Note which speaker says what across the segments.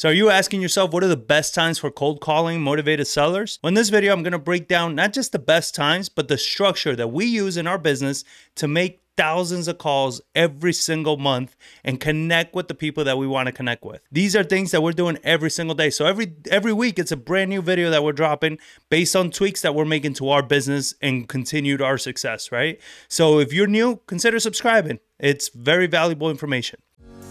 Speaker 1: So, are you asking yourself what are the best times for cold calling motivated sellers? Well, in this video, I'm gonna break down not just the best times, but the structure that we use in our business to make thousands of calls every single month and connect with the people that we want to connect with. These are things that we're doing every single day. So every every week it's a brand new video that we're dropping based on tweaks that we're making to our business and continued our success, right? So if you're new, consider subscribing. It's very valuable information.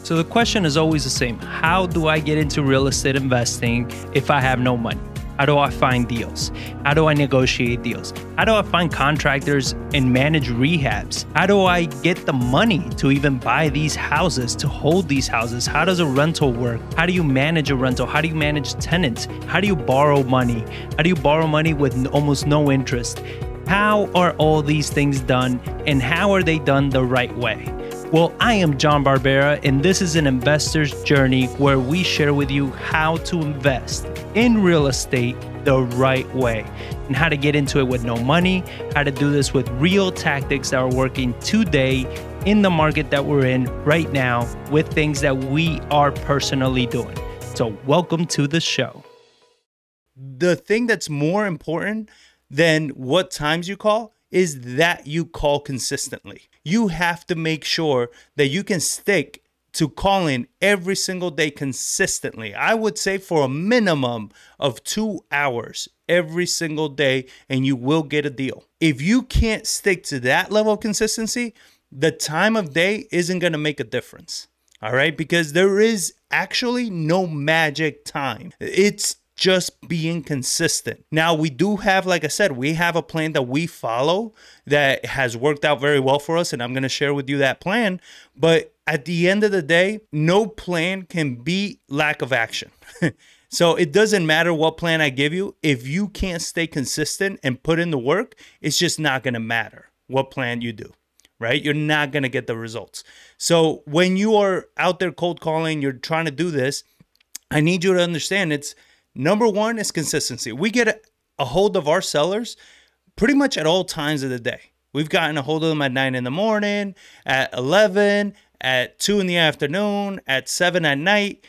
Speaker 1: So the question is always the same. How do I get into real estate investing if I have no money? How do I find deals? How do I negotiate deals? How do I find contractors and manage rehabs? How do I get the money to even buy these houses, to hold these houses? How does a rental work? How do you manage a rental? How do you manage tenants? How do you borrow money? How do you borrow money with almost no interest? How are all these things done and how are they done the right way? Well, I am John Barbera, and this is an investor's journey where we share with you how to invest in real estate the right way and how to get into it with no money, how to do this with real tactics that are working today in the market that we're in right now with things that we are personally doing. So, welcome to the show. The thing that's more important than what times you call is that you call consistently. You have to make sure that you can stick to calling every single day consistently. I would say for a minimum of two hours every single day, and you will get a deal. If you can't stick to that level of consistency, the time of day isn't to make a difference. All right, because there is actually no magic time. It's just being consistent. Now, we do have, like I said, we have a plan that we follow that has worked out very well for us, and I'm going to share with you that plan. But at the end of the day, no plan can beat lack of action. so it doesn't matter what plan I give you. If you can't stay consistent and put in the work, it's just not going to matter what plan you do right? You're not going to get the results. So when you are out there cold calling, you're trying to do this, I need you to understand it's Number one is consistency. We get a, hold of our sellers pretty much at all times of the day. We've gotten a hold of them at nine in the morning, at 11, at two in the afternoon, at seven at night.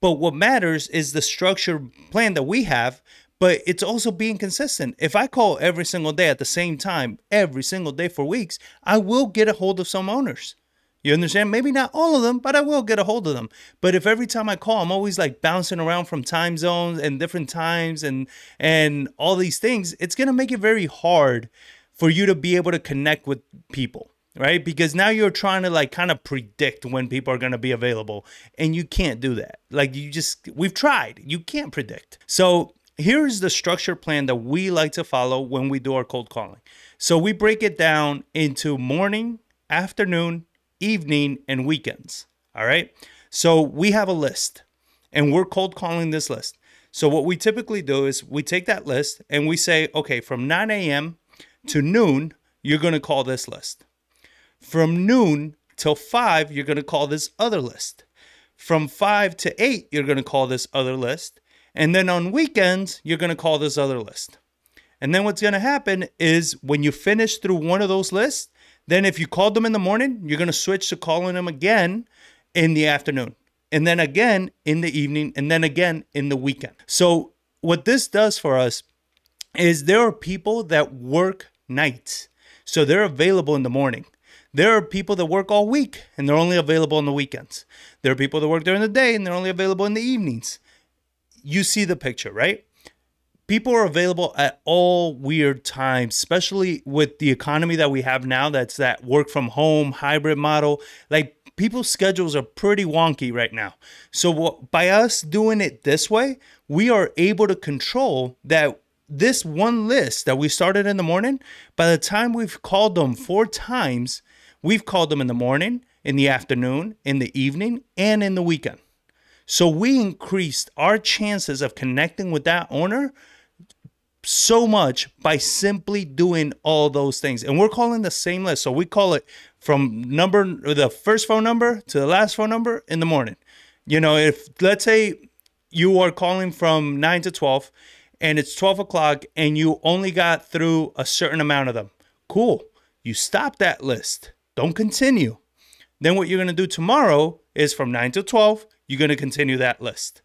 Speaker 1: But what matters is the structured plan that we have, but it's also being consistent. If I call every single day at the same time, every single day for weeks, I will get a hold of some owners. You understand? Maybe not all of them, but I will get a hold of them. But if every time I call, I'm always like bouncing around from time zones and different times and and all these things, it's gonna make it very hard for you to be able to connect with people, right? Because now you're trying to like kind of predict when people are gonna be available, and you can't do that. Like you just we've tried, you can't predict. So here's the structure plan that we like to follow when we do our cold calling. So we break it down into morning, afternoon, evening, and weekends. All right. So we have a list and we're cold calling this list. So what we typically do is we take that list and we say, okay, from 9 a.m. to noon, you're going to call this list. From noon till 5, you're going to call this other list. From 5 to 8, you're going to call this other list. And then on weekends, you're going to call this other list. And then what's going to happen is when you finish through one of those lists, then if you called them in the morning, you're going to switch to calling them again in the afternoon. And then again in the evening and then again in the weekend. So what this does for us is there are people that work nights. So they're available in the morning. There are people that work all week and they're only available on the weekends. There are people that work during the day and they're only available in the evenings. You see the picture, right? People are available at all weird times, especially with the economy that we have now that's that work from home hybrid model. Like people's schedules are pretty wonky right now. So by us doing it this way, we are able to control that this one list that we started in the morning, by the time we've called them four times, we've called them in the morning, in the afternoon, in the evening, and in the weekend. So we increased our chances of connecting with that owner so much by simply doing all those things. And we're calling the same list. So we call it from number the first phone number to the last phone number in the morning. You know, if let's say you are calling from nine to 12 and it's 12 o'clock and you only got through a certain amount of them, cool. You stop that list. Don't continue. Then what you're going to do tomorrow is from 9 to 12, you're going to continue that list.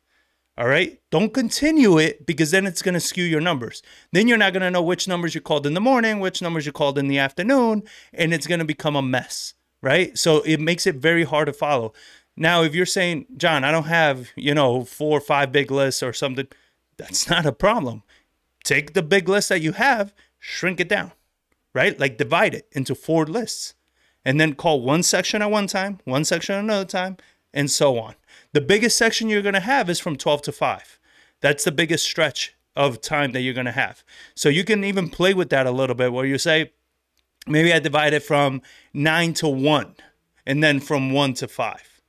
Speaker 1: All right. Don't continue it because then it's going to skew your numbers. Then you're not going to know which numbers you called in the morning, which numbers you called in the afternoon, and it's going to become a mess. Right. So it makes it very hard to follow. Now, if you're saying, John, I don't have, you know, four or five big lists or something, that's not a problem. Take the big list that you have, shrink it down, right? Like divide it into four lists and then call one section at one time, one section another time, and so on. The biggest section you're going to have is from 12 to 5. That's the biggest stretch of time that you're going to have. So you can even play with that a little bit where you say, maybe I divide it from 9 to 1 and then from 1 to 5,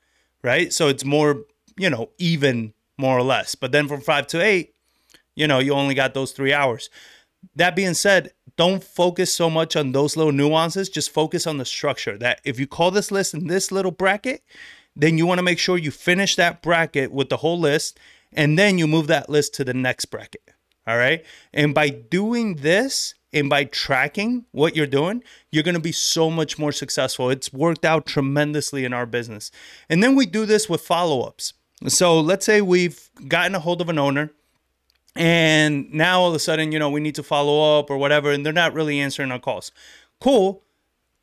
Speaker 1: right? So it's more, you know, even more or less. But then from 5 to 8, you know, you only got those three hours. That being said, don't focus so much on those little nuances. Just focus on the structure. That if you call this list in this little bracket, then you want to make sure you finish that bracket with the whole list and then you move that list to the next bracket. All right. And by doing this and by tracking what you're doing, you're going to be so much more successful. It's worked out tremendously in our business. And then we do this with follow ups. So let's say we've gotten a hold of an owner and now all of a sudden, you know, we need to follow up or whatever, and they're not really answering our calls. Cool.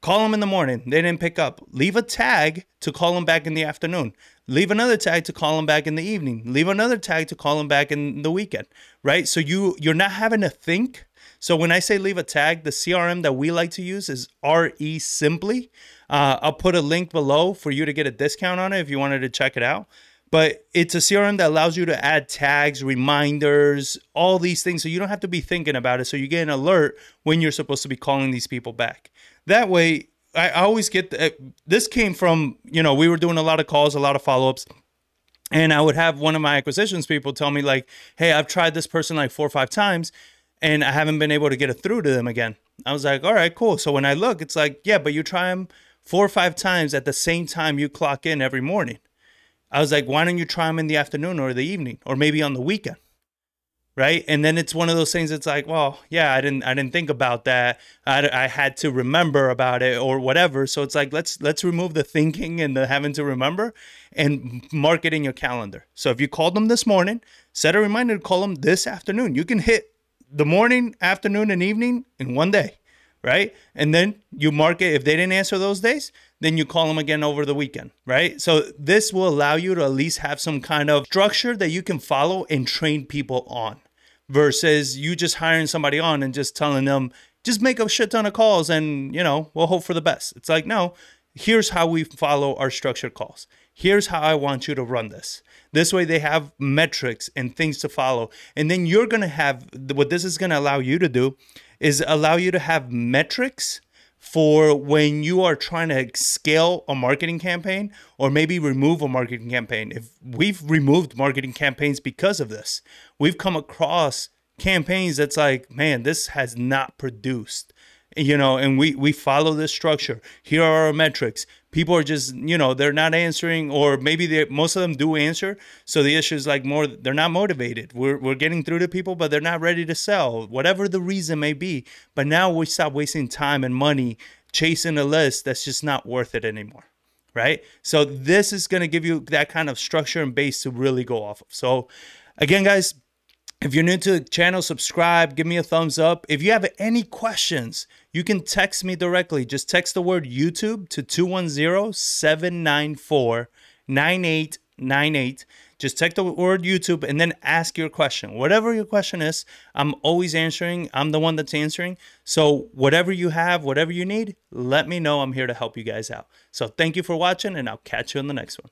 Speaker 1: Call them in the morning. They didn't pick up. Leave a tag to call them back in the afternoon. Leave another tag to call them back in the evening. Leave another tag to call them back in the weekend. Right? So you you're not having to think. So when I say leave a tag, the CRM that we like to use is REsimpli. Uh, I'll put a link below for you to get a discount on it if you wanted to check it out. But it's a CRM that allows you to add tags, reminders, all these things. So you don't have to be thinking about it. So you get an alert when you're supposed to be calling these people back. That way, I always get the, uh, this came from, you know, we were doing a lot of calls, a lot of follow ups. And I would have one of my acquisitions people tell me, like, hey, I've tried this person like four or five times and I haven't been able to get it through to them again. I was like, all right, cool. So when I look, it's like, yeah, but you try them four or five times at the same time you clock in every morning. I was like, why don't you try them in the afternoon or the evening or maybe on the weekend? Right? And then it's one of those things it's like well yeah i didn't i didn't think about that. I, I had to remember about it or whatever. So it's like let's let's remove the thinking and the having to remember and mark it in your calendar. So if you called them this morning set a reminder to call them this afternoon. You can hit the morning afternoon and evening in one day right? And then you mark it if they didn't answer those days then you call them again over the weekend right? So this will allow you to at least have some kind of structure that you can follow and train people on versus you just hiring somebody on and just telling them just make a shit ton of calls and you know we'll hope for the best. It's like no here's how we follow our structured calls. Here's how i want you to run this. This way they have metrics and things to follow. And then you're going to have what this is going to allow you to do is allow you to have metrics for when you are trying to scale a marketing campaign or maybe remove a marketing campaign. If we've removed marketing campaigns because of this, we've come across campaigns that's like, man, this has not produced you know and we we follow this structure. Here are our metrics. People are just you know they're not answering or maybe they most of them do answer. So the issue is like more they're not motivated. We're, we're getting through to people but they're not ready to sell whatever the reason may be. But now we stop wasting time and money chasing a list that's just not worth it anymore right? So this is going to give you that kind of structure and base to really go off of. So again guys if you're new to the channel, subscribe, give me a thumbs up. If you have any questions, you can text me directly. Just text the word YouTube to 210 794 9898. Just text the word YouTube and then ask your question. Whatever your question is, I'm always answering. I'm the one that's answering. So, whatever you have, whatever you need, let me know. I'm here to help you guys out. So, thank you for watching, and I'll catch you on the next one.